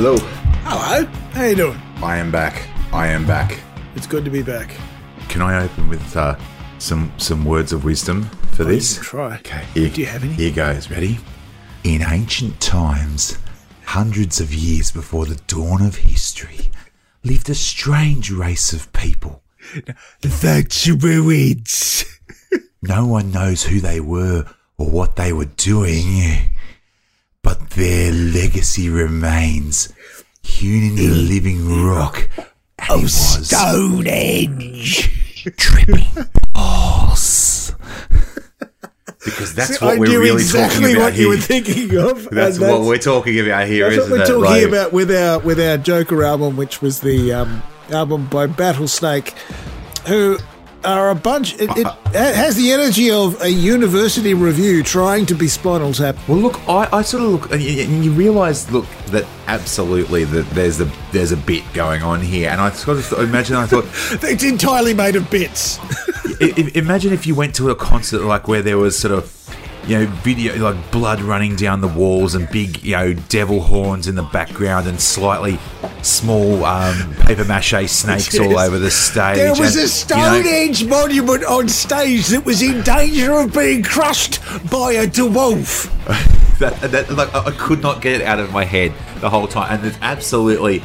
Hello. Hello. How you doing? I am back. I am back. It's good to be back. Can I open with uh, some some words of wisdom for this? can try. Okay. Here, Do you have any? Here goes. Ready? In ancient times, hundreds of years before the dawn of history, lived a strange race of people. The druids. No one knows who they were or what they were doing, but their legacy remains hewn in the living rock. of it was Stonehenge. tripping balls. Because that's what I we're knew really exactly talking about what here. you were thinking of. that's and what we're talking about here, That's what isn't we're it? talking Like, about with our with our Joker album, which was the um, album by Battlesnake, who are a bunch. It, it has the energy of a university review trying to be Spinal Tap. Well, look, I, I sort of look, and you, and you realise, look, that absolutely that there's a there's a bit going on here, and I sort of imagine I thought, It's entirely made of bits. I- I- imagine if you went to a concert like where there was sort of you know video like blood running down the walls and big you know devil horns in the background and slightly small um, paper mache snakes all over the stage. There was and, a age monument on stage that was in danger of being crushed by a dwarf. that, that like I could not get it out of my head the whole time, and it's absolutely.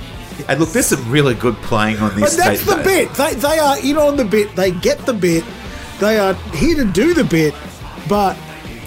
And look, there's some really good playing on But this. that's stage. the bit. They, they are in on the bit. They get the bit. They are here to do the bit, but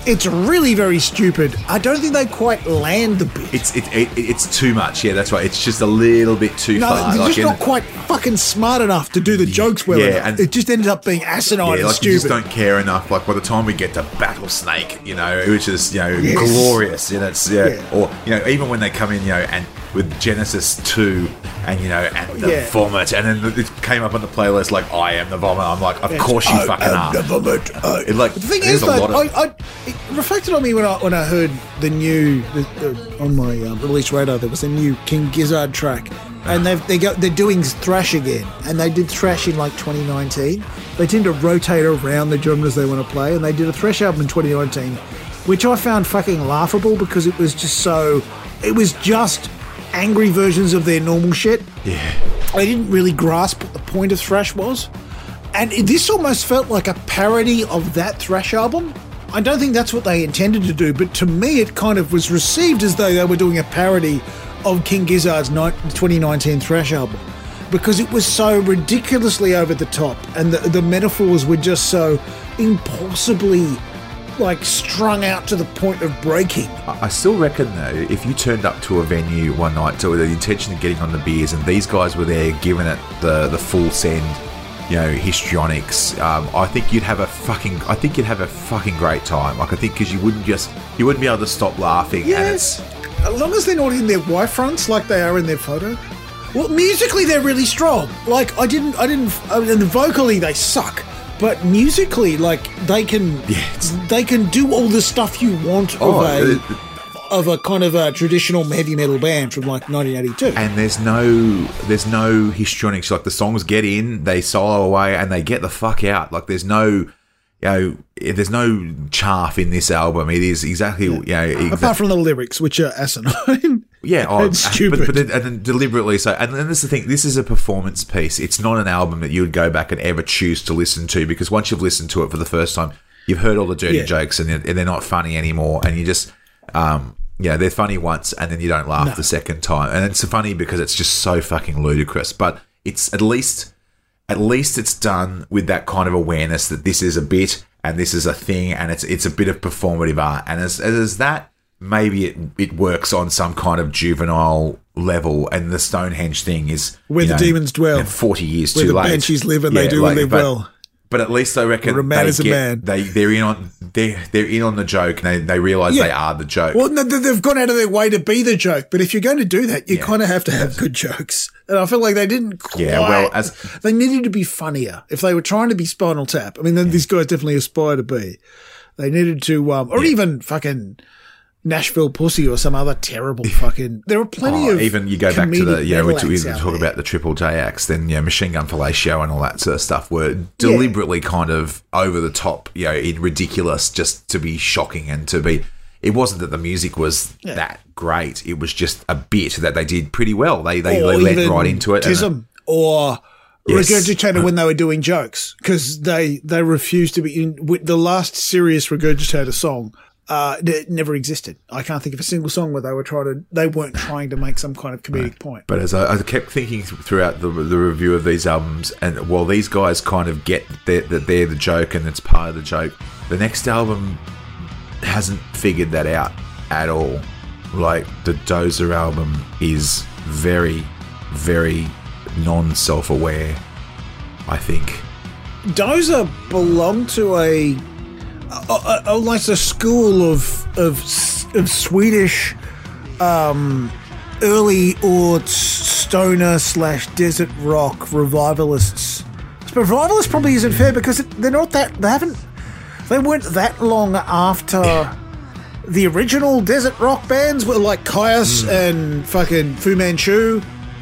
it's really very stupid. I don't think they quite land the bit. It's it, it, it's too much. Yeah, that's right. It's just a little bit too no, far. they're like just not quite fucking smart enough to do the jokes well Yeah, enough. and- it just ended up being asinine yeah, and like you just don't care enough. Like by the time we get to Battlesnake, you know, which is you know Yes. glorious, and it's yeah, Yeah. or you know even when they come in, you know, and with Genesis two, and you know, and the Yeah. vomit, and then it came up on the playlist like I am the vomit. I'm like, of It's, course you "I fucking am are. the vomit, I-" It, like the thing is, a though, of I, I, it reflected on me when I when I heard the new the, the, on my um, release radar. There was a new King Gizzard track, and they've they go they're doing thrash again, and they did thrash in like 2019. They tend to rotate around the genres they want to play, and they did a thrash album in 2019, which I found fucking laughable because it was just so it was just angry versions of their normal shit. yeah. I didn't really grasp what the point of thrash was. And this almost felt like a parody of that thrash album. I don't think that's what they intended to do, but to me, it kind of was received as though they were doing a parody of King Gizzard's ni- 2019 thrash album because it was so ridiculously over the top and the, the metaphors were just so impossibly like strung out to the point of breaking. I still reckon though, if you turned up to a venue one night to with the intention of getting on the beers, and these guys were there giving it the the full send, you know, histrionics, um, I think you'd have a fucking, I think you'd have a fucking great time. Like I think because you wouldn't just, you wouldn't be able to stop laughing. And it's, As long as they're not in their Y fronts like they are in their photo. Well, musically they're really strong. Like I didn't, I didn't, I mean, and vocally they suck. But musically, like they can, Yeah, they can do all the stuff you want of Oh, a uh, of a kind of a traditional heavy metal band from like 1982. and there's no, there's no histrionics. Like the songs get in, they solo away, and they get the fuck out. Like there's no, you know, there's no chaff in this album. It is exactly, you know, exa- Apart from the lyrics, which are asinine. Yeah, oh, It's stupid. But, but then, and then deliberately so. And then this is the thing: this is a performance piece. It's not an album that you would go back and ever choose to listen to because once you've listened to it for the first time, you've heard all the dirty Yeah. jokes and they're, and they're not funny anymore. And you just, um, yeah, they're funny once and then you don't laugh the second time. And it's funny because it's just so fucking ludicrous. But it's at least, at least it's done with that kind of awareness that this is a bit and this is a thing and it's it's a bit of performative art. And as as that maybe it it works on some kind of juvenile level, and the Stonehenge thing is Where the know, demons dwell. Forty years Where too the late. banshees live and they do live but, well. But at least I reckon Or a man they is a get- man. They they're in on they they're in on the joke, and they they realize Yeah. they are the joke. Well, no, they- they've gone out of their way to be the joke, but if you're going to do that, you Yeah. kind of have to have good jokes. And I feel like they didn't quite. Yeah, well, as- they needed to be funnier. If they were trying to be Spinal Tap, I mean, then these guys definitely aspire to be. They needed to, um, or even fucking Nashville Pussy or some other terrible fucking. There are plenty Oh, of even you go back to the yeah, we, we talk there. about the Triple J acts, then yeah, Machine Gun Fellatio and all that sort of stuff were deliberately kind of over the top, you know, in ridiculous, just to be shocking and to be. it wasn't that the music was that great. It was just a bit that they did pretty well. They they, or they led right into it. Tism uh, or Yes. regurgitator when they were doing jokes because they they refused to be in with the last serious regurgitator song. Uh, it never existed. I can't think of a single song where they were trying to. They weren't trying to make some kind of comedic point. But as I, I kept thinking throughout the, the review of these albums, and while these guys kind of get that that they're the joke and it's part of the joke, the next album hasn't figured that out at all. Like the Dozer album is very, very non-self-aware. I think. Dozer belonged to a, a, a, like a school of of of Swedish um, early or stoner slash desert rock revivalists. But revivalist probably isn't fair because it, they're not that they haven't they weren't that long after the original desert rock bands were like Kyuss and fucking Fu Manchu,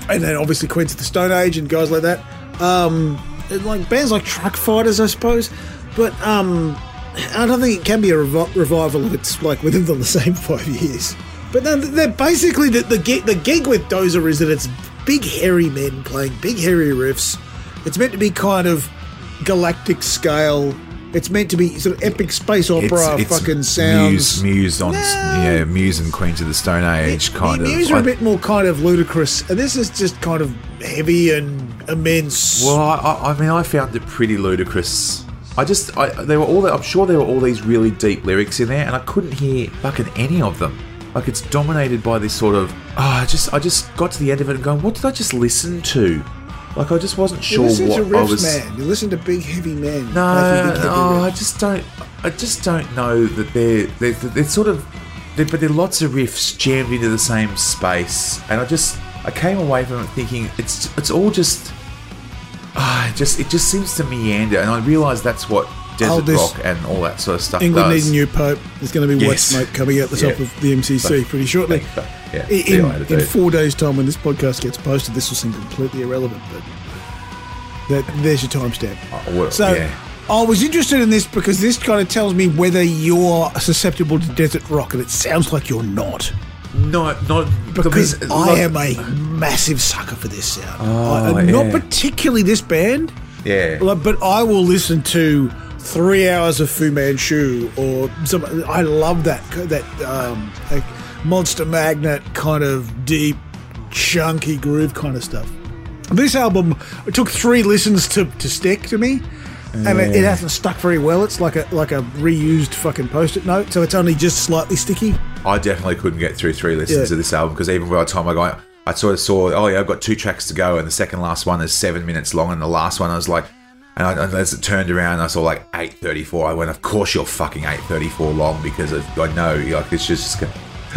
and then obviously Queens of the Stone Age and guys like that. Um, like bands like Truckfighters, I suppose. But um, I don't think it can be a revi- revival if it's like within the same five years. But no, they're basically the the gig, the gig with Dozer is that it's big hairy men playing big hairy riffs. It's meant to be kind of galactic scale. It's meant to be sort of epic space opera it's fucking sounds. Muse, Muse on, No. yeah, Muse and Queens of the Stone Age, kind the of. Muse are I- a bit more kind of ludicrous, and this is just kind of heavy and immense. Well, I, I mean, I found it pretty ludicrous. I just, I, there were all, the, I'm sure there were all these really deep lyrics in there, and I couldn't hear fucking any of them. Like it's dominated by this sort of, ah, I just, I just got to the end of it and going, what did I just listen to? Like I just wasn't you sure listen what to riffs, I was. man. You listen to big heavy men. No, big, heavy no, I just don't. I just don't know that they're they're, they're sort of, they're, but there are lots of riffs jammed into the same space, and I just I came away from it thinking it's it's all just, ah, it just it just seems to meander, and I realise that's what desert Oh, rock and all that sort of stuff England does. needs a new pope. There's going to be white Yes. smoke coming out the top Yeah. of the MCC pretty shortly. Yeah, In, in, later, in dude. four days' time, when this podcast gets posted, this will seem completely irrelevant. But that, there's your timestamp. Oh, well, So yeah. I was interested in this because this kind of tells me whether you're susceptible to desert rock, and it sounds like you're not. No, not Because mean, I look- am a massive sucker for this sound. Oh, I- not yeah. particularly this band, Yeah. like, but I will listen to three hours of Fu Manchu or some. I love that that um, like Monster Magnet kind of deep, chunky groove kind of stuff. This album it took three listens to, to stick to me, and it, it hasn't stuck very well. It's like a like a reused fucking post-it note, so it's only just slightly sticky. I definitely couldn't get through three listens Yeah. of this album because even by the time I got, I sort of saw, oh yeah, I've got two tracks to go, and the second last one is seven minutes long, and the last one I was like, and, I, and as it turned around, I saw like eight thirty four. I went, of course you're fucking eight thirty four long because of, I know, like it's just,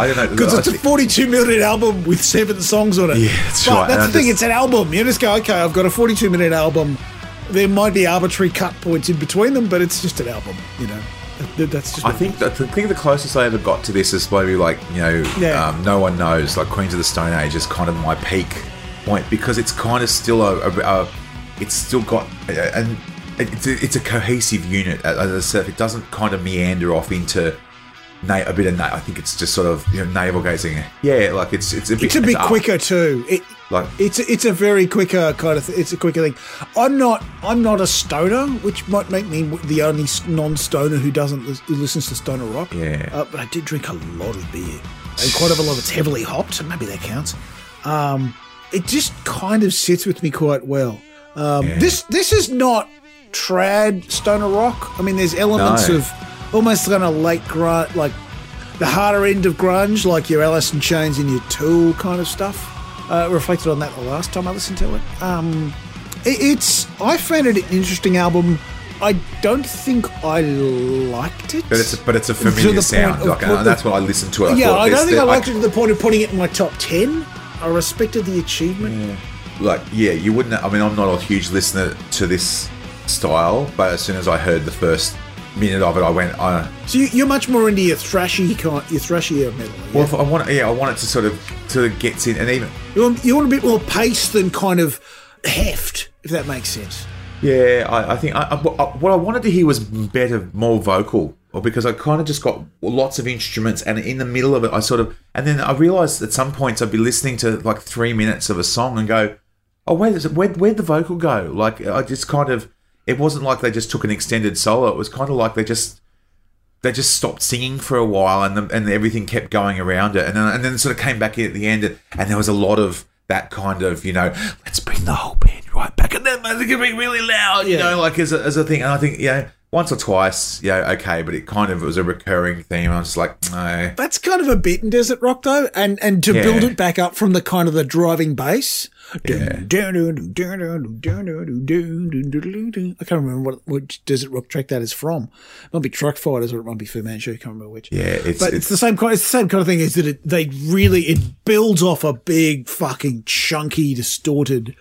I don't know, Because it's a 42 minute album with seven songs on it. Yeah, that's but right, That's and the I thing, it's an album. You just go, okay, I've got a 42 minute album. There might be arbitrary cut points in between them, but it's just an album, you know. That's just I think is. that, I think the closest I ever got to this is maybe like you know, Yeah. um, no one knows. Like Queens of the Stone Age is kind of my peak point because it's kind of still a, a, a it's still got and it's a, it's a cohesive unit. As I said, it doesn't kind of meander off into na- a bit of. Na- I think it's just sort of you know navel gazing. Yeah, like it's it's a bit It's a bit up. quicker too. It, Like- it's a, it's a very quicker kind of. Th- it's a quicker thing. I'm not I'm not a stoner, which might make me the only non-stoner who doesn't lis- who listens to stoner rock. Yeah. Uh, but I did drink a lot of beer, and quite a lot of it's heavily hopped. So maybe that counts. Um, it just kind of sits with me quite well. Um, This this is not trad stoner rock. I mean, there's elements No. of almost kind of late grunge, like the harder end of grunge, like your Alice in Chains and your Tool kind of stuff. Uh, reflected on that the last time I listened to it. Um, it it's I found it an interesting album. I don't think I liked it. But it's a, but it's a the familiar sound, like, and the- that's what I listened to. It. I yeah, I don't think that- I liked it to the point of putting it in my top ten. I respected the achievement. like yeah you wouldn't i mean i'm not a huge listener to this style but as soon as i heard the first minute of it i went uh, So you, you're much more into your thrashy kind, your thrashier metal. Yeah? well if i want yeah i want it to sort of sort of gets in and even you, want, you want a bit more pace than kind of heft, if that makes sense. yeah i, I think I, I, what I wanted to hear was better more vocal or because I kind of just got lots of instruments, and in the middle of it, I sort of, and then I realized at some points I'd be listening to like three minutes of a song and go, oh wait, where where'd the vocal go? Like I just kind of, it wasn't like they just took an extended solo. It was kind of like they just they just stopped singing for a while and the, and everything kept going around it and then, and then it sort of came back in at the end and, and there was a lot of that kind of you know let's bring the whole band right back and then it's gonna be really loud you Yeah. know like as a, as a thing and I think yeah once or twice yeah okay but it kind of was a recurring theme I was just like no That's kind of a bit in Desert Rock though, and and to Yeah. build it back up from the kind of the driving bass. Yeah. I can't remember what which Desert Rock track that is from. It might be Truckfighters or it might be Fu Manchu. I can't remember which. yeah it's, But it's, it's the same kind. It's the same kind of thing. Is that it? They really it builds off a big fucking chunky distorted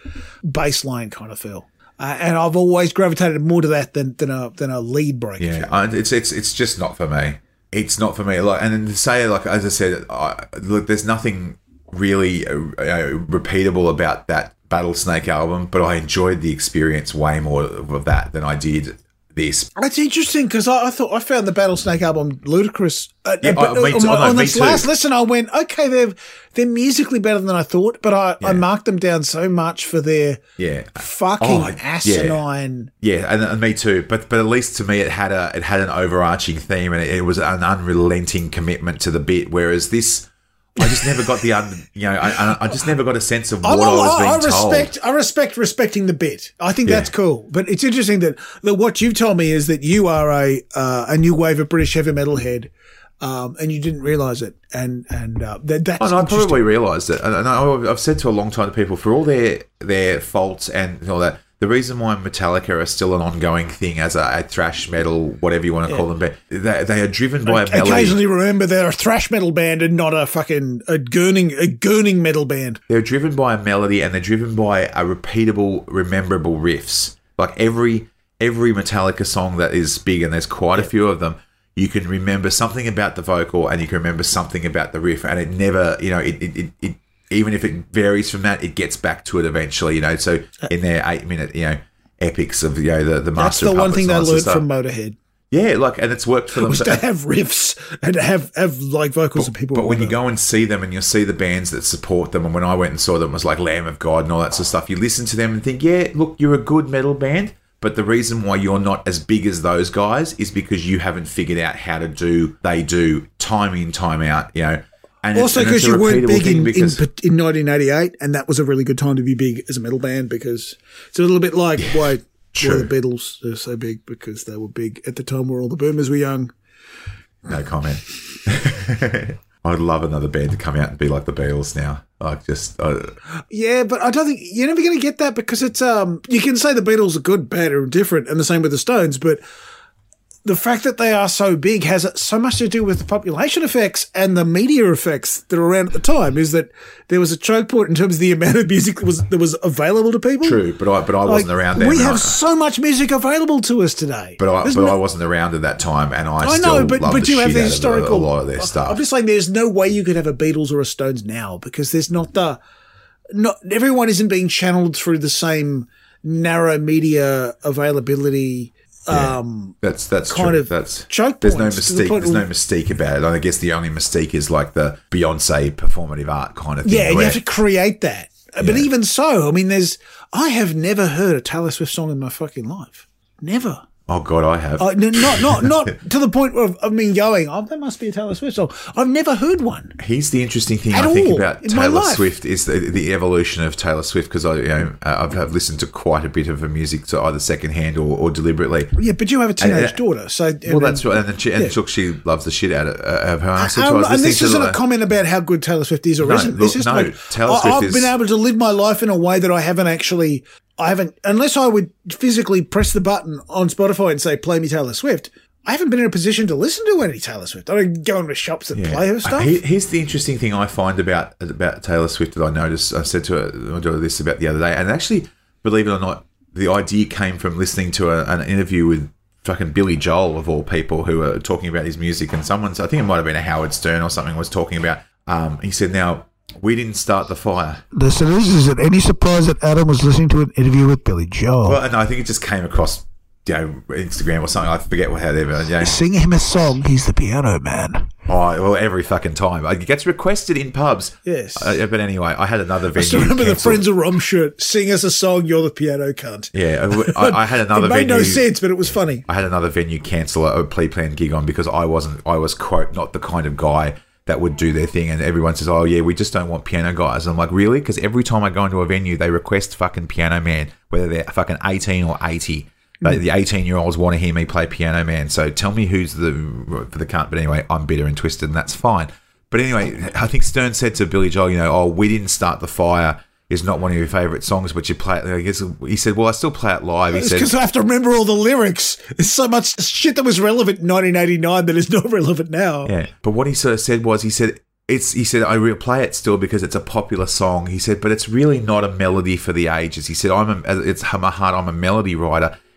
baseline kind of feel. Uh, and I've always gravitated more to that than than a than a lead break. Yeah, it's it's it's just not for me. It's not for me. Like, and then to say like as I said, I, look, there's nothing really uh, uh, repeatable about that Battlesnake album, but I enjoyed the experience way more of that than I did this. That's interesting because I, I thought I found the Battlesnake album ludicrous. Uh, Yeah, but I- me on, too. my- Oh, no, on this too. last listen, I went, okay, they're they're musically better than I thought, but I, I marked them down so much for their Yeah, fucking Oh, yeah. asinine. yeah, and, and me too. But but at least to me, it had a it had an overarching theme, and it, it was an unrelenting commitment to the bit. Whereas this. I just never got the un, you know, I, I- I just never got a sense of what I'm I was being I, I told. respect, I respect respecting the bit. I think Yeah. that's cool. But it's interesting that, that what you've told me is that you are a uh, a new wave of British heavy metal head, um, and you didn't realize it. And and uh, that, that's Oh, I probably realised it, and and I- I've said to a long time to people for all their their faults and all that. The reason why Metallica are still an ongoing thing as a, a thrash metal, whatever you want to call them, but they, they are driven by a melody. occasionally remember they're a thrash metal band and not a fucking a gurning a gurning metal band. They're driven by a melody, and they're driven by a repeatable, rememberable riffs. Like every every Metallica song that is big, and there's quite a few of them. You can remember something about the vocal, and you can remember something about the riff, and it never, you know, it it, it, it even if it varies from that, it gets back to it eventually. You know, so uh, in their eight minute, you know, epics of you know the the That's the one thing they learned from Motorhead yeah, like, and it's worked for them. was to have riffs and have have like vocals and people. But when you wanna- go and see them and you'll see the bands that support them, and when I went and saw them, it was like Lamb of God and all that sort of stuff. You listen to them and think, yeah, look, you're a good metal band, but the reason why you're not as big as those guys is because you haven't figured out how to do they do time in, time out, you know. And also because you weren't big in, in in 1988, and that was a really good time to be big as a metal band because it's a little bit like why why the Beatles are so big because they were big at the time where all the boomers were young. no comment. I'd love another band to come out and be like the Beatles now. Like just uh, Yeah, but I don't think you're never going to get that because it's um. You can say the Beatles are good, bad, or different, and the same with the Stones, but the fact that they are so big has so much to do with the population effects and the media effects that are around at the time. Is that there was a choke point in terms of the amount of music that was that was available to people. true, but I but I Like, wasn't around then. We have I- so much music available to us today. but I, but I wasn't around at that time, and I, I still know, but but you have the historical. a lot of their stuff. I'm just saying, there's no way you could have a Beatles or a Stones now because there's not the not everyone isn't being channeled through the same narrow media availability. Um, That's that's kind true. of that's choke There's no to the There's no mystique about it. I guess the only mystique is like the Beyonce performative art kind of thing. yeah, and you have to create that. But even so, I mean, there's I have never heard a Taylor Swift song in my fucking life. Never. Oh god, I have. Uh, no, not not not to the point of, of me going, oh, that must be a Taylor Swift song. I've never heard one. Here's the interesting thing At I think about Taylor. Swift is the, the evolution of Taylor Swift because I you know I've, I've listened to quite a bit of her music, so either secondhand or, or deliberately. Yeah, but you have a teenage uh, daughter, so Well, that's right, and then she, and Yeah. look, she loves the shit out of, uh, of her. And Um, and this isn't a comment about how good Taylor Swift is or isn't. look, It's just no, like Taylor I- Swift I've is- been able to live my life in a way that I haven't actually. I haven't, unless I would physically press the button on Spotify and say "Play me Taylor Swift." I haven't been in a position to listen to any Taylor Swift. I don't go into shops that play her stuff. Here's the interesting thing I find about about Taylor Swift that I noticed. I said to her, this about the other day, and actually, believe it or not, the idea came from listening to a, an interview with fucking Billy Joel of all people, who were talking about his music, and someone's I think it might have been a Howard Stern or something was talking about. Um, he said, "Now we didn't start the fire." Listeners, is it any surprise that Adam was listening to an interview with Billy Joel? Well, and I think it just came across you know, Instagram or something. I forget what how they you know. Sing him a song. He's the piano man. Oh, well, every fucking time. It gets requested in pubs. Yes. Uh, but anyway, I had another venue. I still remember the. Friends of Rom shirt. Sing us a song. You're the piano cunt. Yeah, I, I had another it made venue. no sense, but it was funny. I had another venue cancel a plea plan gig on because I wasn't. I was quote not the kind of guy that would do their thing. And everyone says, "Oh yeah, we just don't want piano guys." And I'm like, really? Because every time I go into a venue, they request fucking piano man, whether they're fucking 18 or 80. But mm. the 18 year olds want to hear me play piano man. So tell me who's the for the cunt. But anyway, I'm bitter and twisted, and that's fine. But anyway, I think Stern said to Billy Joel, you know, oh, we didn't start the fire. Is not one of your favorite songs, but you play it. I guess he said, "Well, I still play it live." He It's said, because I have to remember all the lyrics. There's so much shit that was relevant in 1989 that is not relevant now. Yeah, but what he sort of said was, he said it's. He said I re- play it still because it's a popular song. He said, but it's really not a melody for the ages. He said I'm a. It's my heart. I'm a melody writer.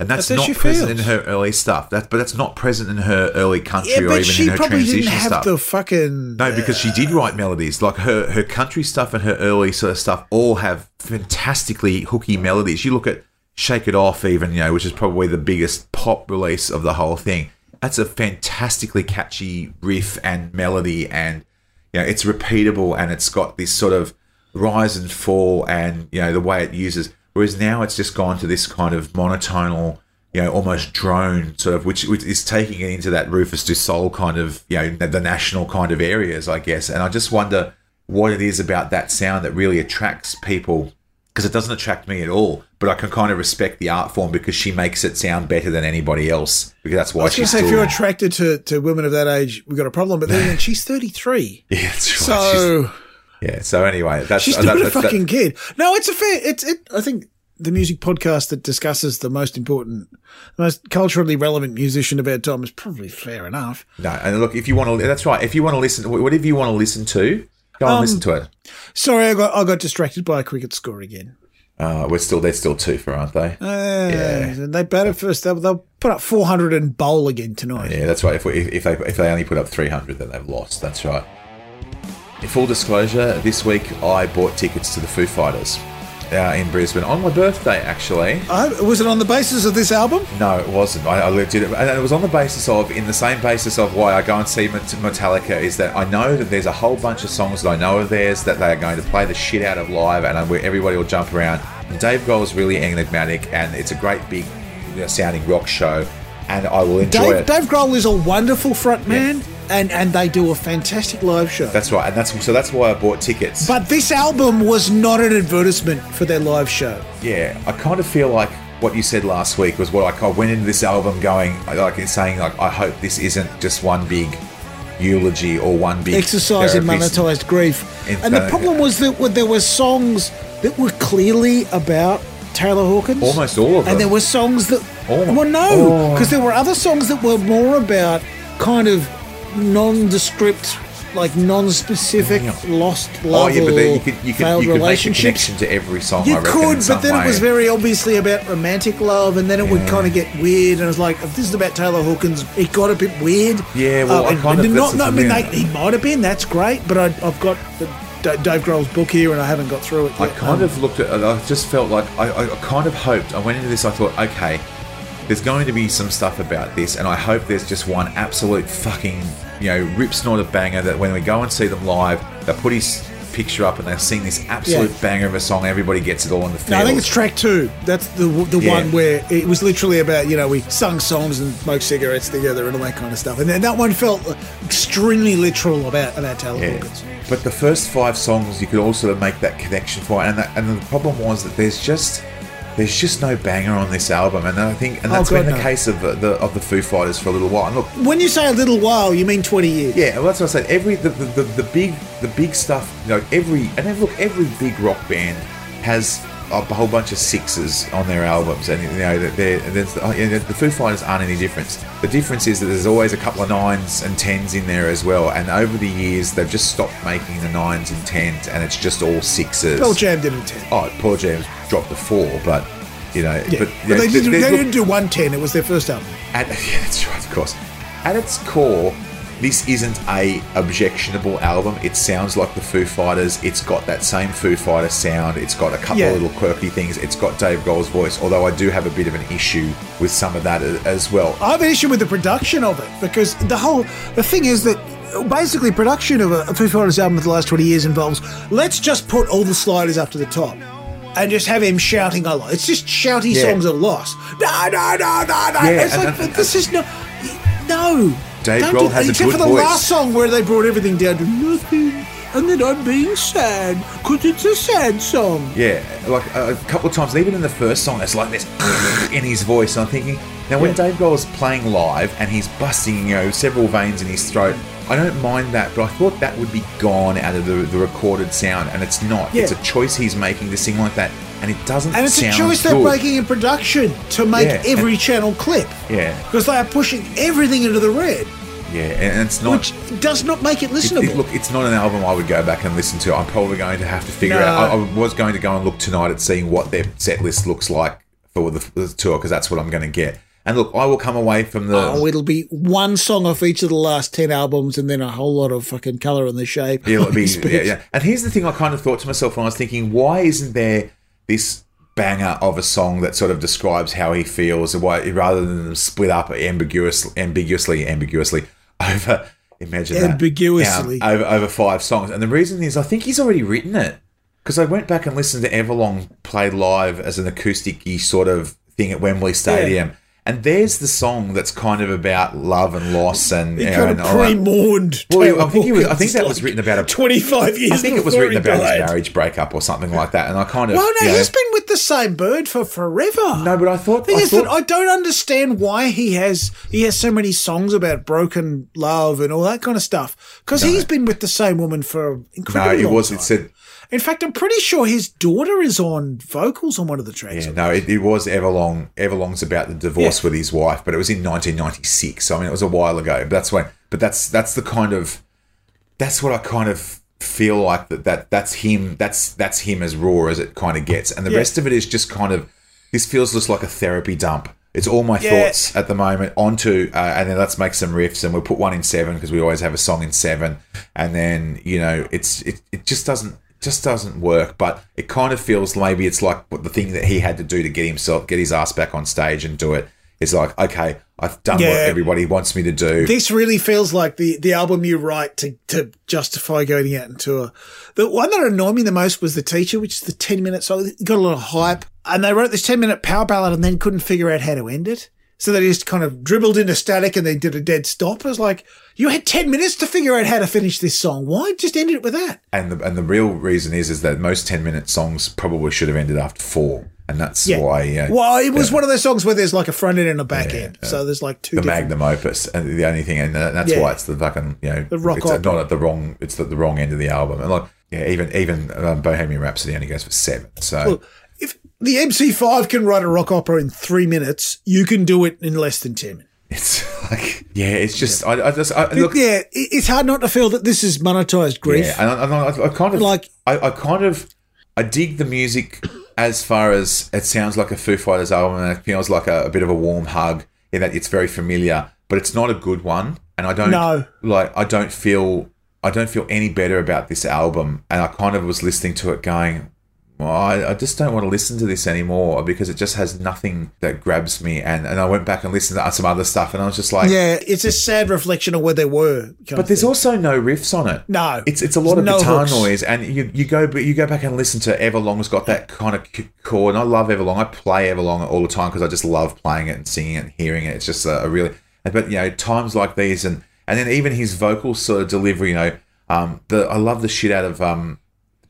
And that's, That's not present feels. in her early stuff. That's but that's not present in her early country Yeah, or even she in her probably transition didn't have stuff. the fucking. No, because she did uh, write melodies. Like her her country stuff and her early sort of stuff all have fantastically hooky melodies. You look at Shake It Off, even you know, which is probably the biggest pop release of the whole thing. That's a fantastically catchy riff and melody, and you know, it's repeatable and it's got this sort of rise and fall, and you know the way it uses. Whereas now it's just gone to this kind of monotonal, you know, almost drone sort of, which, which is taking it into that Rufus du Sol kind of, you know, the national kind of areas, I guess. And I just wonder what it is about that sound that really attracts people because it doesn't attract me at all. But I can kind of respect the art form because she makes it sound better than anybody else. Because that's why I was she's say, still. if you're attracted to, to women of that age, we've got a problem. But then she's 33. yeah, that's right. So She's- yeah. So anyway, that's she's that- not a that's- that- fucking kid. No, it's a fair. It's it. I think the music podcast that discusses the most important, the most culturally relevant musician of our time is probably fair enough. no. And look, if you want to, that's right. If you want to listen, whatever you want to listen to, go and Um, listen to it. Sorry, I got I got distracted by a cricket score again. Uh, we're still they're still two for, aren't they? Uh, They batted first. They'll, they'll put up 400 and bowl again tonight. Yeah, that's right. If, we, if they if they only put up three hundred, then they've lost. That's right. Full disclosure, this week I bought tickets to the Foo Fighters uh, in Brisbane on my birthday. Actually, Oh, was it on the basis of this album? no, it wasn't. I, I it, and it was on the basis of, in the same basis of why I go and see Metallica, is that I know that there's a whole bunch of songs that I know of theirs that they are going to play the shit out of live, and I, everybody will jump around. And Dave Grohl is really enigmatic, and it's a great big you know, sounding rock show, and I will enjoy Dave, it. Dave Grohl is a wonderful frontman, and, and they do a fantastic live show. That's right, and that's so that's why I bought tickets. but this album was not an advertisement for their live show. yeah, I kind of feel like what you said last week was what I, I went into this album going like it's saying like I hope this isn't just one big eulogy or one big Exercise in monetized grief. In- and the problem was that there were songs that were clearly about Taylor Hawkins. Almost all of them. And there were songs that. Oh. Well, no, Oh. because there were other songs that were more about kind of nondescript, like non-specific, Yeah. lost Oh love yeah, but then you could you could failed you could make a connection to every song. You I reckon, could, but then it was very obviously about romantic love, and then it would kind of get weird. And it was like, if this is about Taylor Hawkins, it got a bit weird. Yeah, well, I kind of- not, not, I mean, they, he might have been. That's great, but I, I've got the, Dave Grohl's book here, and I haven't got through it Yet. I kind Um, of looked at. I just felt like I, I kind of hoped. I went into this. I thought, okay, there's going to be some stuff about this, and I hope there's just one absolute fucking you know rip snort of banger that when we go and see them live, they put his picture up and they sing this absolute Yeah. banger of a song. Everybody gets it all in the field. No, I think it's track two. That's the the Yeah. one where it was literally about you know we sung songs and smoked cigarettes together and all that kind of stuff. And then that one felt extremely literal about about Taylor Yeah. Hawkins. But the first five songs, you could also make that connection for, and that, and the problem was that there's just there's just no banger on this album, and I think, and Oh, that's God, been the no. case of the, the of the Foo Fighters for a little while. And look, When you say a little while, you mean twenty years. yeah, well, that's what I said. Every the, the, the, the big the big stuff, you know, every and then look, every big rock band has a whole bunch of sixes on their albums, and you know that oh, the Foo Fighters aren't any different. The difference is that there's always a couple of nines and tens in there as well. And over the years, they've just stopped making the nines and tens, and it's just all sixes. Pearl Jam did a 10. Oh, Pearl Jam's dropped the four, but you know, Yeah. but, But, know, they, didn't, they didn't do 110. It was their first album. at, yeah, that's right, of course. At its core, this isn't a objectionable album. It sounds like the Foo Fighters. It's got that same Foo Fighter sound. It's got a couple Yeah. of little quirky things. It's got Dave Grohl's voice, although I do have a bit of an issue with some of that as well. I have an issue with the production of it because the whole the thing is that basically production of a, a Foo Fighters album for the last 20 years involves let's just put all the sliders up to the top and just have him shouting a lot. It's just shouty Yeah. songs of loss. No, no, no, no, no. Yeah, it's like this is no, no. Dave Grohl do- has a good voice. except for the voice. last song where they brought everything down to nothing, and then I'm being sad because it's a sad song. Yeah, like a, a couple of times, even in the first song, it's like this in his voice. I'm thinking, now when Yeah. Dave Grohl's playing live and he's busting, you know, several veins in his throat, I don't mind that, but I thought that would be gone out of the, the recorded sound, and it's not. Yeah. It's a choice he's making to sing like that, and it doesn't And it's a choice they're making in production to make Yeah, every channel clip. Yeah, Because they are pushing everything into the red, yeah, and it's not. which does not make it It- listenable. it- look, it's not an album I would go back and listen to. I'm probably going to have to figure No. out. I, I was going to go and look tonight at seeing what their set list looks like for the, the tour because that's what I'm going to get. And look, I will come away from the. oh, it'll be one song off each of the last 10 albums and then a whole lot of fucking colour in the shape. Yeah, it'll be, yeah, yeah. And here's the thing I kind of thought to myself when I was thinking, why isn't there this banger of a song that sort of describes how he feels, and why rather than split up ambiguous, ambiguously, ambiguously over imagine that, Ambiguously. um, over over five songs? And the reason is, I think he's already written it because I went back and listened to Everlong played live as an acoustic sort of thing at Wembley Stadium. And there's the song that's kind of about love and loss and He you know, kind of pre-mourned. Well, I think he was. I think that was written about a 25 years I think it was written about his marriage breakup or something like that, and I kind of. Well, no, you know- he's been with the same bird for forever. no, but I thought. thing I is thought that I don't understand why he has he has so many songs about broken love and all that kind of stuff. Because he's been with the same woman for an no, it was. time. It said. In fact, I'm pretty sure his daughter is on vocals on one of the tracks. Yeah, no, it, it was Everlong. Everlong's about the divorce Yeah. with his wife, but it was in 1996. So I mean, it was a while ago. But that's when. But that's that's the kind of. That's what I kind of feel like that that that's him. That's that's him as raw as it kind of gets, and the Yeah. rest of it is just kind of. This feels just like a therapy dump. It's all my Yeah. thoughts at the moment onto, uh, and then let's make some riffs, and we'll put one in seven because we always have a song in seven, and then you know it's it, it just doesn't just doesn't work. But it kind of feels maybe it's like what the thing that he had to do to get himself get his ass back on stage and do it is like okay, I've done what everybody wants me to do. This really feels like the, the album you write to, to justify going out and tour. The one that annoyed me the most was The Teacher, which is the 10 minute song. It got a lot of hype. And they wrote this 10 minute power ballad and then couldn't figure out how to end it. So they just kind of dribbled into static and then did a dead stop. I was like, you had 10 minutes to figure out how to finish this song. Why just end it with that? and the and the real reason is is that most ten minute songs probably should have ended after four, and that's Yeah. why uh, Well, it was one of those songs where there's like a front end and a back end. So there's like two the different- magnum opus and the only thing and that's Yeah. why it's the fucking you know The rock it's opera. not at the wrong it's at the wrong end of the album and like yeah even even um, Bohemian Rhapsody only goes for seven so if the MC5 can write a rock opera in three minutes, you can do it in less than 10 minutes. it's like yeah it's just I, I just I, look yeah, it's hard not to feel that this is monetized grief. yeah and I, I, I kind of Like- I, I kind of I dig the music as far as it sounds like a Foo Fighters album and it feels like a, a bit of a warm hug in that it's very familiar but it's not a good one and I don't No. like I don't feel I don't feel any better about this album and I kind of was listening to it going well, I, I just don't want to listen to this anymore because it just has nothing that grabs me and, and I went back and listened to some other stuff and I was just like Yeah, it's a sad reflection of where they were. but there's also no riffs on it. No. it's it's a lot of no guitar hooks. noise, and you you go but you go back and listen to Everlong's got that kind of c- chord. And I love Everlong. I play Everlong all the time because I just love playing it and singing it and hearing it. It's just a, a really. But you know, times like these, and and then even his vocal sort of delivery. You know, um, the I love the shit out of um,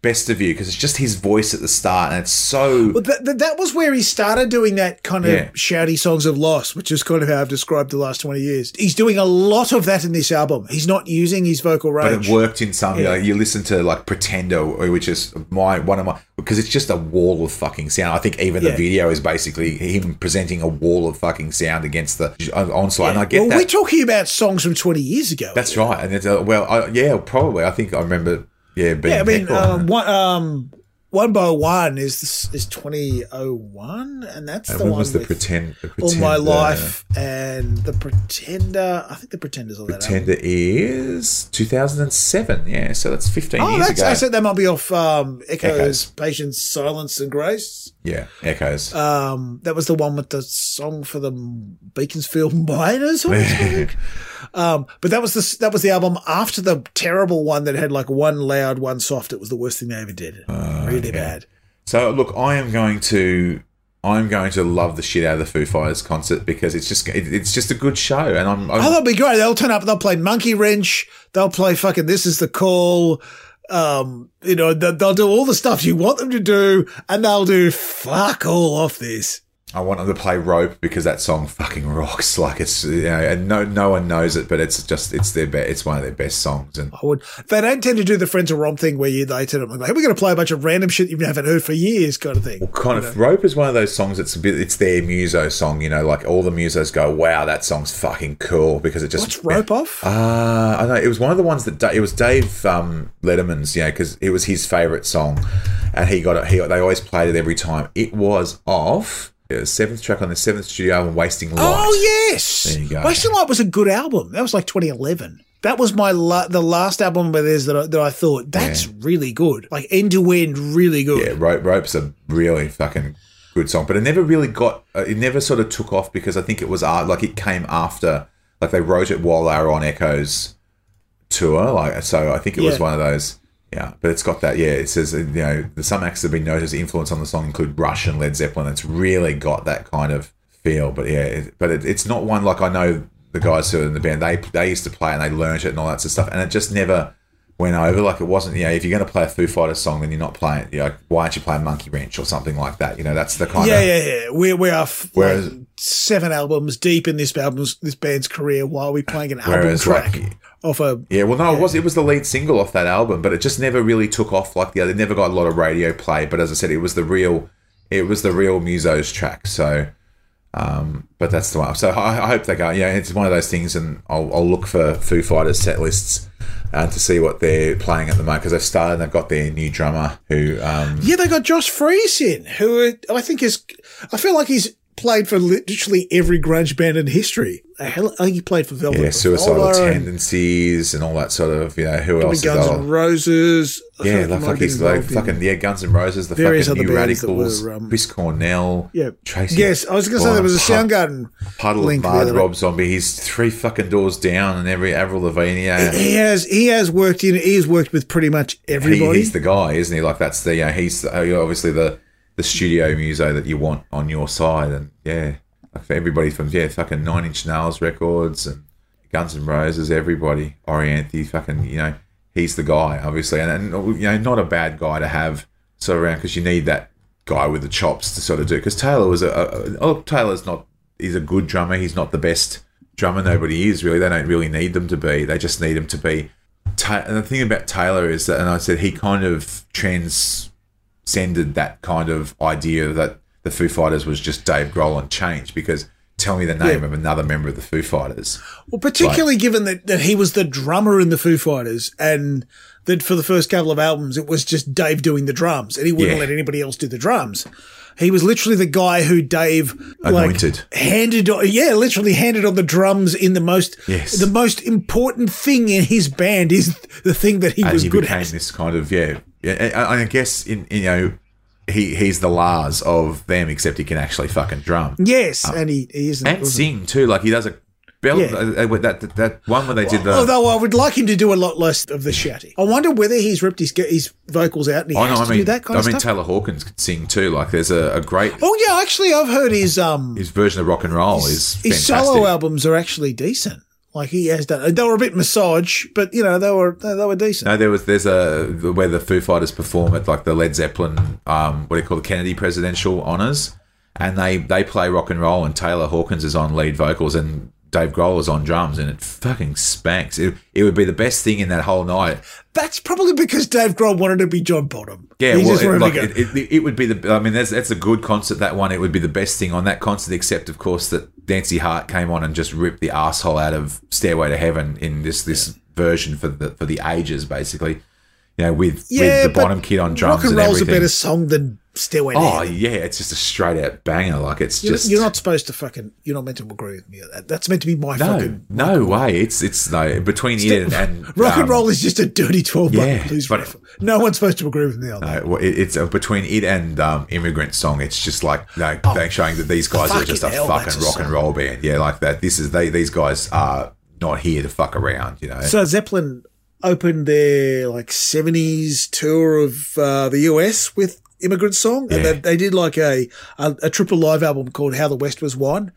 Best of You because it's just his voice at the start, and it's so. But that, that, that was where he started doing that kind of Yeah. shouty songs of loss, which is kind of how I've described the last 20 years. He's doing a lot of that in this album. He's not using his vocal range But it worked in some. You, know, you listen to like Pretender, which is my one of my because it's just a wall of fucking sound. I think even Yeah. the video is basically him presenting a wall of fucking sound against the onslaught. And I get well, that. we're talking about songs from 20 years ago. That's right. And it's uh, well, I, yeah, probably. I think I remember. Yeah, yeah, I mean, um, one, um, one by one is is 2001, and that's And the one was the pretend? The All My Pretender- Life and the Pretender. I think the Pretender's on that. Pretender is 2007. Yeah, so that's 15 Oh, years that's, ago. I said that might be off um, Echoes, Echoes. Patience, Silence, and Grace. Yeah, Echoes. Um, that was the one with the song for the Beaconsfield Miners. Um, but that was the that was the album after the terrible one that had like one loud, one soft. It was the worst thing they ever did. really bad. So look, I am going to I'm going to love the shit out of the Foo Fighters concert because it's just it, it's just a good show, and I'm, I'm Oh, that'll be great. They'll turn up. They'll play Monkey Wrench. They'll play fucking This Is the Call. Um, you know, they- they'll do all the stuff you want them to do, and they'll do fuck all off this. I want them to play Rope because that song fucking rocks. Like it's you know, and no no one knows it, but it's just it's their be- it's one of their best songs, and I would. They don't tend to do the Friends of Romp thing where you they tend to like, hey, we're going to play a bunch of random shit you haven't heard for years, kind of thing. Well, kind of Rope is one of those songs that's a bit it's their muso song, you know, like all the musos go, wow, that song's fucking cool because it just What's Rope Off? Uh, I know it was one of the ones that Da- it was Dave um, Letterman's, you know, because it was his favorite song, and he got it. He they always played it every time. It was off seventh track on the seventh studio album, "Wasting Light." Oh yes, There you go. Wasting Light was a good album. That was like 2011. That was my la- the last album of theirs that I, that I thought that's really good, like end to end, really good. Yeah, Rope, Rope's a really fucking good song, but it never really got. Uh, it never sort of took off because I think it was art. Like it came after, like they wrote it while they were on Echoes tour. Like so, I think it was one of those. Yeah, but it's got that. Yeah, it says uh, you know the some acts that have been noted as influence on the song include Rush and Led Zeppelin. It's really got that kind of feel. But yeah, it, but it, it's not one like I know the guys who are in the band. They they used to play and they learned it and all that sort of stuff, and it just never went over. Like it wasn't. You know, if you're going to play a Foo Fighters song, then you're not playing. You know, why aren't you playing Monkey Wrench or something like that? You know, that's the kind yeah, of yeah, yeah. We we are f- Whereas- like seven albums deep in this album's this band's career while we're playing an album Whereas, track like, off a Yeah, well, no, it was it was the lead single off that album, but it just never really took off like the other. It never got a lot of radio play, but as I said, it was the real, it was the real Musos track. So, um, but that's the one. So I, I hope they go. Yeah, it's one of those things, and I'll, I'll look for Foo Fighters set lists uh, to see what they're playing at the moment because they've started. and They've got their new drummer who, um, Yeah, they got Josh Freese in, who I think is. I feel like he's played for literally every grunge band in history. The hell- I think he played for Velvet. yeah, suicidal tendencies and all that sort of. You know, who else? Guns N' Roses. I Yeah, like, like he's like have been involved in- fucking yeah, Guns and Roses, the fucking other that Radicals, were, um, Chris Cornell, Yeah. Tracy. Yes, I was going to say there was a Soundgarden Puddle link of there. Rob Zombie. He's three fucking doors down, and every Avril Lavigne. Yeah, He has he has worked in he has worked with pretty much he, everybody. he's the guy, isn't he? Like that's the yeah, he's uh, obviously the the studio muso that you want on your side, and yeah, for everybody from yeah, fucking Nine Inch Nails records and Guns N' Roses, everybody, Orianthi, fucking you know, he's the guy, obviously, and, and you know, not a bad guy to have sort of around because you need that guy with the chops to sort of do. Because Taylor was a, a, oh Taylor's not he's a good drummer. He's not the best drummer. Nobody is really. They don't really need them to be. They just need him to be. And the thing about Taylor is that, and I said he kind of transcended that kind of idea that the Foo Fighters was just Dave Grohl and change because tell me the name Yeah. of another member of the Foo Fighters. Well, particularly given that, that he was the drummer in the Foo Fighters and that for the first couple of albums it was just Dave doing the drums and he wouldn't Yeah. let anybody else do the drums. He was literally the guy who Dave Anointed. like handed on, yeah, literally handed on the drums in the most Yes. the most important thing in his band is the thing that he and was he good became at. this kind of yeah. yeah I, I guess in you know he he's the Lars of them, except he can actually fucking drum Yes, and he, he isn't. and sing too. Like he does a bell Yeah. uh, uh, that, that that one where they did the. Although I would like him to do a lot less of the shouting. I wonder whether he's ripped his his vocals out and he Oh has no! I to mean, do that kind I of mean stuff. I mean, Taylor Hawkins could sing too. Like there's a, a great oh yeah, actually, I've heard his um his version of rock and roll is his solo albums are actually decent. Like he has done. They were a bit massage, but you know they were they, they were decent. No, there was there's a where the Foo Fighters perform at like the Led Zeppelin, um, what do you call the Kennedy Presidential Honors, and they they play rock and roll, and Taylor Hawkins is on lead vocals, and Dave Grohl is on drums, and it fucking spanks. It, it would be the best thing in that whole night. That's probably because Dave Grohl wanted to be John Bonham. Yeah, He well, just it, like, it, it, it would be the. I mean, that's that's a good concert. That one, it would be the best thing on that concert. Except, of course, that Nancy Hart came on and just ripped the asshole out of Stairway to Heaven in this this version for the for the ages, basically. You know, with yeah, with the Bonham kid on drums Rock and and roll's a everything. better song than Stairway Oh yeah, it's just a straight out banger. Like it's You're, just you're not supposed to fucking. You're not meant to agree with me. That's meant to be my no, fucking. no way. It's it's no between it and, and Rock and um, roll is just a dirty twelve yeah, blues but- riff. No one's supposed to agree with me on that. No, well, it, it's uh, between it and um, Immigrant Song. It's just like no, they're showing that these guys are just a Oh, fucking hell, fucking a rock and roll band. Yeah, like that. This is they. These guys are not here to fuck around. You know. So Zeppelin opened their like 70s tour of uh, the US with Immigrant Song. And they, they did like a, a, a triple live album called How the West Was Won.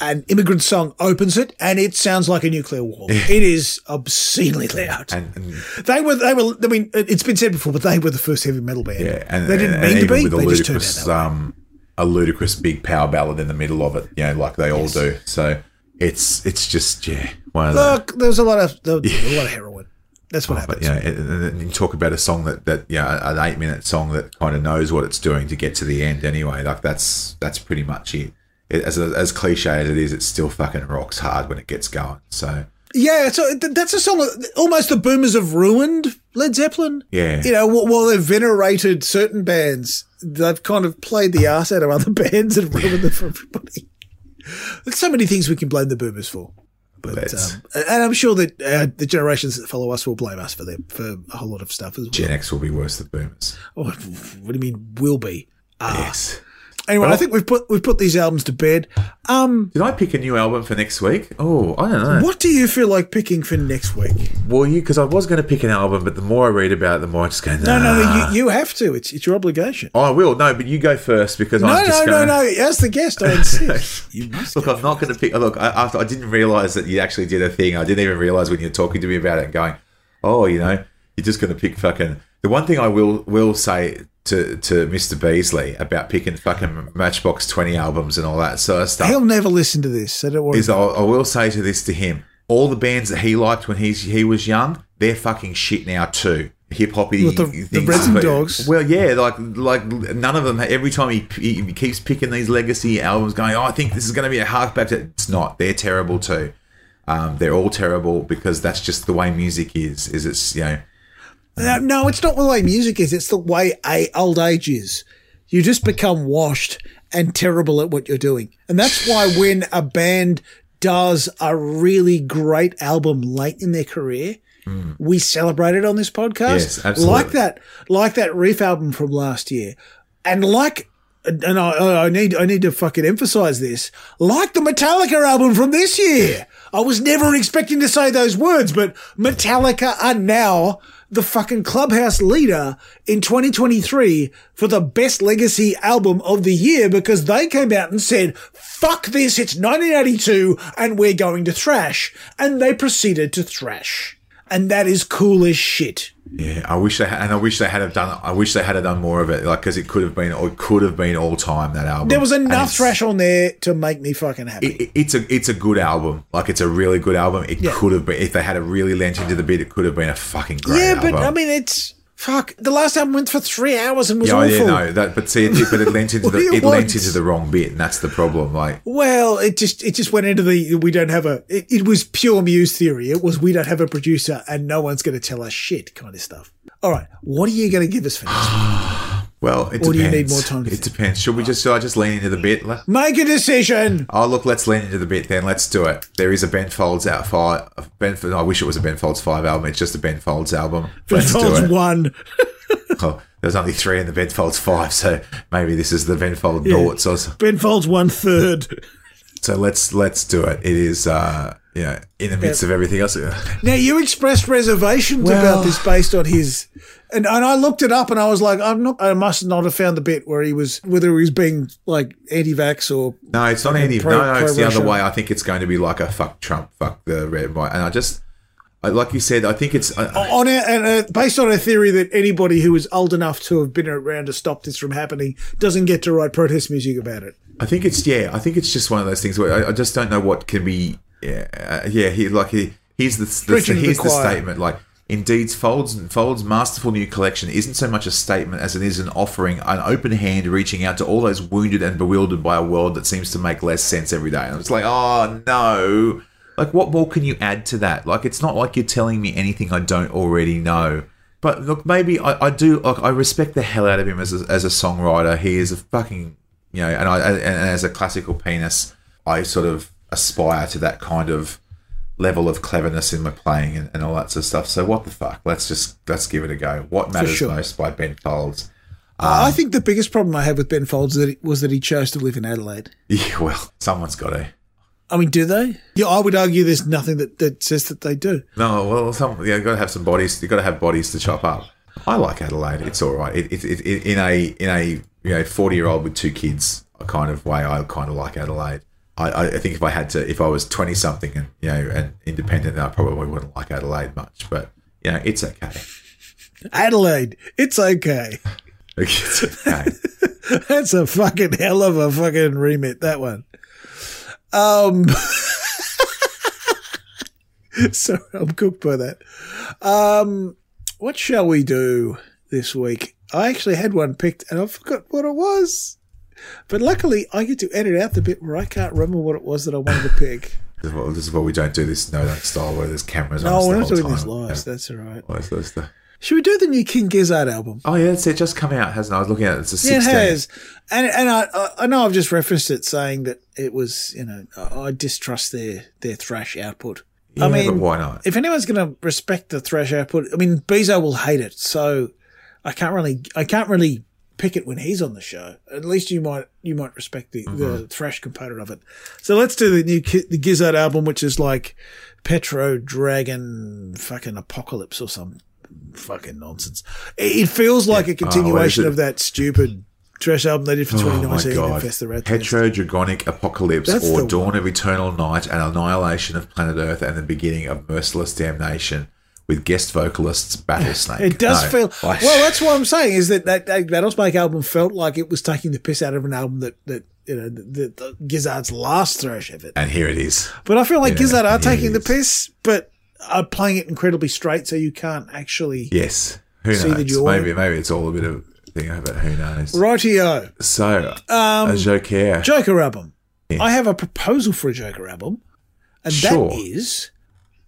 And Immigrant Song opens it and it sounds like a nuclear war. It is obscenely loud. and, and they were, they were, I mean, it- it's been said before, but they were the first heavy metal band. yeah, and they didn't and, mean to be, they just turned out that way. um, a ludicrous big power ballad in the middle of it. You know, like they all do. So it's it's just yeah. Look, there was a lot of, there was a lot of heroin. That's what oh, But happens. you know, you talk about a song that that you know, an eight minute song that kind of knows what it's doing to get to the end. Anyway, like that's that's pretty much it. it as as cliche as it is, it still fucking rocks hard when it gets going. So Yeah, so that's a song. that- Almost the boomers have ruined Led Zeppelin. Yeah. you know, while they've venerated certain bands, they've kind of played the ass out of other bands and ruined them for everybody. There's so many things we can blame the boomers for. But Let's. um, and I'm sure that uh, the generations that follow us will blame us for them for a whole lot of stuff as well. Gen X will be worse than Boomers. Oh, what do you mean will be? Uh, Yes. Anyway, I think we've put we've put these albums to bed. Um, Did I pick a new album for next week? Oh, I don't know. what do you feel like picking for next week? Well, you because I was going to pick an album, but the more I read about it, the more I just go. No, Nah. no, no. You, you have to. It's it's your obligation. Oh, I will. No, but you go first because No, I'm just no, going. no, no. As the guest, I insist. you must. Look, I'm not going to pick. Look, I, after I didn't realize that you actually did a thing. I didn't even realize when you're talking to me about it and going, "Oh, you know, you're just going to pick fucking." The one thing I will will say to to Mr. Beasley about picking fucking Matchbox Twenty albums and all that sort of stuff He'll never listen to this, so don't worry. is I'll, I will say to this to him: all the bands that he liked when he's he was young, they're fucking shit now too. Hip hoppy the- the Resin Dogs. Well, yeah, like like none of them. Every time he, he keeps picking these legacy albums, going, "Oh, I think this is going to be a hark back to." It's not. They're terrible too. Um, they're all terrible because that's just the way music is. Is it's you know No, no, it's not the way music is. It's the way a old age is. You just become washed and terrible at what you're doing, and that's why when a band does a really great album late in their career, mm. we celebrate it on this podcast. Yes, absolutely. Like that, like that Reef album from last year, and like. And I, I need, I need to fucking emphasize this. Like the Metallica album from this year. I was never expecting to say those words, but Metallica are now the fucking clubhouse leader in 2023 for the best legacy album of the year because they came out and said, fuck this, it's 1982 and we're going to thrash. And they proceeded to thrash. And that is cool as shit. yeah. I wish they had, and I wish they had have done. I wish they had have done more of it, like because it could have been, or it could have been all time that album. There was enough thrash on there to make me fucking happy. it, it's a it's a good album. Like it's a really good album. It could have been if they had a really lent into the bit. It could have been a fucking great yeah, album. but I mean, it's fuck. The last album went for three hours and was yeah, oh, awful. yeah, no, that. But see, it, but it lent into the it want? lent into the wrong bit, and that's the problem. Like, Well, it just it just went into the we don't have a. It, it was pure Muse theory. It was we don't have a producer and no one's going to tell us shit kind of stuff. All right, what are you going to give us for next? well, it Or depends. do you need more time to It think? depends. Should we just? Should I just lean into the bit? Make a decision. Oh, look, let's lean into the bit then. Let's do it. There is a Ben Folds out five. Ben, I wish it was a Ben Folds five album. It's just a Ben Folds album. Let's Folds one. Oh, there's only three in the Ben Folds five, so maybe this is the Ben Fold noughts or. Ben Folds one third. So let's let's do it. It is uh you know, in the midst of everything else. Now you expressed reservations Well- about this based on his, and and I looked it up and I was like, I'm not, I must not have found the bit where he was whether he was being like anti-vax or No, it's not anti pro, no, no, it's the other way. I think it's going to be like a fuck Trump, fuck the red, white. And I just, I, like you said, I think it's. On our, and uh, based on a theory that anybody who is old enough to have been around to stop this from happening doesn't get to write protest music about it. I think it's yeah. I think it's just one of those things where I, I just don't know what can be. Yeah, uh, yeah. He like he here's the, the to the the, statement. Like Indeed's Folds Folds masterful new collection isn't so much a statement as it is an offering, an open hand reaching out to all those wounded and bewildered by a world that seems to make less sense every day. And it's like, oh no. Like, what more can you add to that? Like, it's not like you're telling me anything I don't already know. But look, maybe I, I do. Like, I respect the hell out of him as a, as a songwriter. He is a fucking, you know, and I and as a classical pianist, I sort of aspire to that kind of level of cleverness in my playing and, and all that sort of stuff. So what the fuck? Let's just let's give it a go. What matters sure. most by Ben Folds. I think the biggest problem I had with Ben Folds was that he chose to live in Adelaide. Yeah, well, someone's got to. I mean, do they? Yeah, I would argue there's nothing that, that says that they do. No, well, some yeah, you got to have some bodies. You've got to have bodies to chop up. I like Adelaide. It's all right. It, it, it, in a in a you know forty year old with two kids kind of way, I kind of like Adelaide. I, I think if I had to, if I was twenty something and you know and independent, I probably wouldn't like Adelaide much. But you know, it's okay. Adelaide, it's okay. It's okay. That's a fucking hell of a fucking remit, that one. Um, so I'm cooked by that. Um, what shall we do this week? I actually had one picked and I forgot what it was. But luckily, I get to edit out the bit where I can't remember what it was that I wanted to pick. This is, what, this is what we don't do. This no don't style where there's cameras. No, we're not doing this live. Yeah. That's all right. Well, that's- that's the- Should we do the new King Gizzard album? Oh yeah, it's it just come out, hasn't it? I was looking at it. It's a Yeah, sixteen. it has, and and I I- I know I've just referenced it, saying that it was you know I distrust their their thrash output. Yeah, I mean, why not? If anyone's going to respect the thrash output, I mean, Bezo will hate it, so I can't really I can't really pick it when he's on the show. At least you might you might respect the, Mm-hmm. the thrash component of it. So let's do the new the Gizzard album, which is like Petro Dragon fucking apocalypse or some fucking nonsense. It, feels like a continuation Oh, of that stupid trash album they did for Oh my 2019 god! and Fest the Rat Fest. Petro Dragonic Apocalypse That's or Dawn of Eternal Night and Annihilation of Planet Earth and the beginning of Merciless Damnation with guest vocalists Battlesnake. It does No, feel well. That's what I'm saying is that that, that Battlesnake album felt like it was taking the piss out of an album that that you know the, the Gizzard's last thrash effort. and here it is. But I feel like Yeah, Gizzard are taking the piss, but are playing it incredibly straight, so you can't actually. Yes. Who See the knows? joy. Maybe maybe it's all a bit of thing, but who knows? Rightio, So, Um, a Joker. Joker album. I have a proposal for a Joker album, and Sure. that is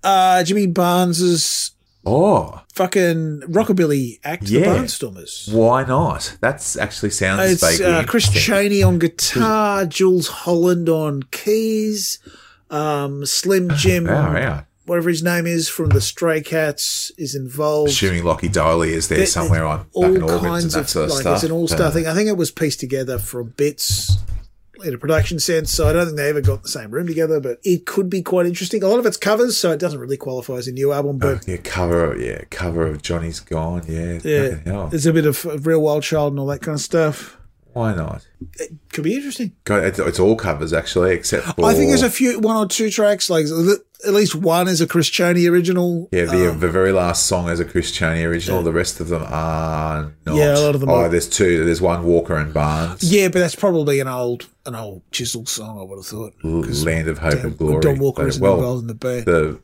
uh, Jimmy Barnes's oh, fucking rockabilly act, Yeah. The Barnestormers. why not? That's actually sounds It's vaguely uh, Chris. Cheney on guitar, Jools Holland on keys, um, Slim Jim, Oh, yeah. whatever his name is, from the Stray Cats is involved. Assuming Lachy Doley is there There- somewhere on all kinds and that of sort of like stuff. it's an all-star Uh, thing. I think it was pieced together from bits in a production sense, so I don't think they ever got the same room together. But it could be quite interesting. A lot of it's covers, so it doesn't really qualify as a new album. But Yeah, cover, yeah, cover of Johnny's Gone, yeah, yeah, there's a bit of uh, Real Wild Child and all that kind of stuff. Why not? It could be interesting. It's, it's all covers actually, except for I think there's a few, one or two tracks, like at least one is a Chris Cheney original. yeah. The, um, the very last song is a Chris Cheney original. The rest of them are not. Yeah, a lot of them Oh, are. there's two. There's one Walker and Barnes. Yeah, but that's probably an old, an Cold Chisel song. I would have thought. Land of Hope and Glory. Don Walker isn't well, involved in the band. the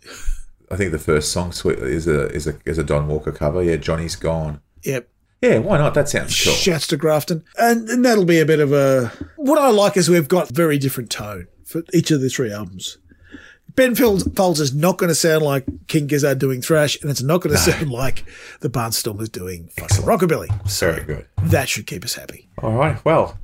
I think the first song is a is a is a Don Walker cover. Yeah, Johnny's Gone. Yep. Yeah, why not? That sounds cool. Shouts to Grafton. And, and that'll be a bit of a. What I like is we've got very different tone for each of the three albums. Ben Folds is not going to sound like King Gizzard doing thrash, and it's not going to sound like the Barnestormers doing fucking rockabilly. So Very good. that should keep us happy. All right. Well,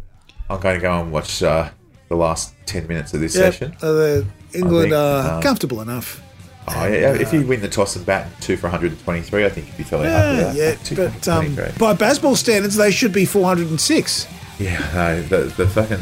I'm going to go and watch uh, the last ten minutes of this Yep. session. Uh, England think, are um, comfortable enough. Oh, yeah, if you win the toss and bat two for 123, I think you'd be fairly happy Yeah, with that. yeah. But um, by baseball standards, they should be 406. Yeah, no, the, the fucking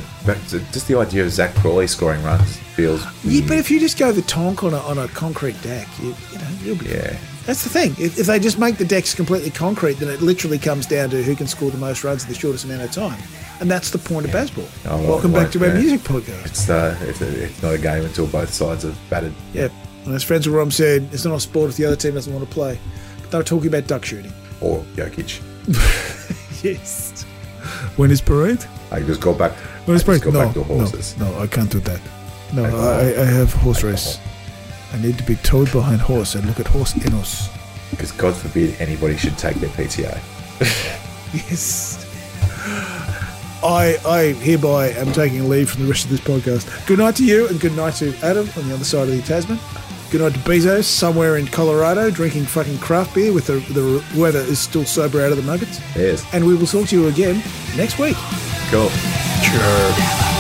just the idea of Zak Crawley scoring runs feels. Yeah, but if you just go the tonk on a, on a concrete deck, you, you know you'll be. Yeah. That's the thing. If, if they just make the decks completely concrete, then it literally comes down to who can score the most runs in the shortest amount of time, and that's the point of baseball. Oh, well, Welcome back to our yeah. music podcast. It's uh, it's, a, it's not a game until both sides have batted. Yeah, and as Francis Rom said, it's not a sport if the other team doesn't want to play. But they were talking about duck shooting. Or Jokic. Yes. When is parade? I just go back. When is I parade? go No, back to horses. no, no, I can't do that. No, Alcohol. I, I have horse race. I need to be towed behind horse and look at horse enos. Because God forbid anybody should take their PTA. Yes. I, I hereby am taking leave from the rest of this podcast. Good night to you, and good night to Adam on the other side of the Tasman. Good night to Bezos somewhere in Colorado drinking fucking craft beer with the, the whoever is still sober out of the nuggets. Yes. And we will talk to you again next week. Cool. Sure.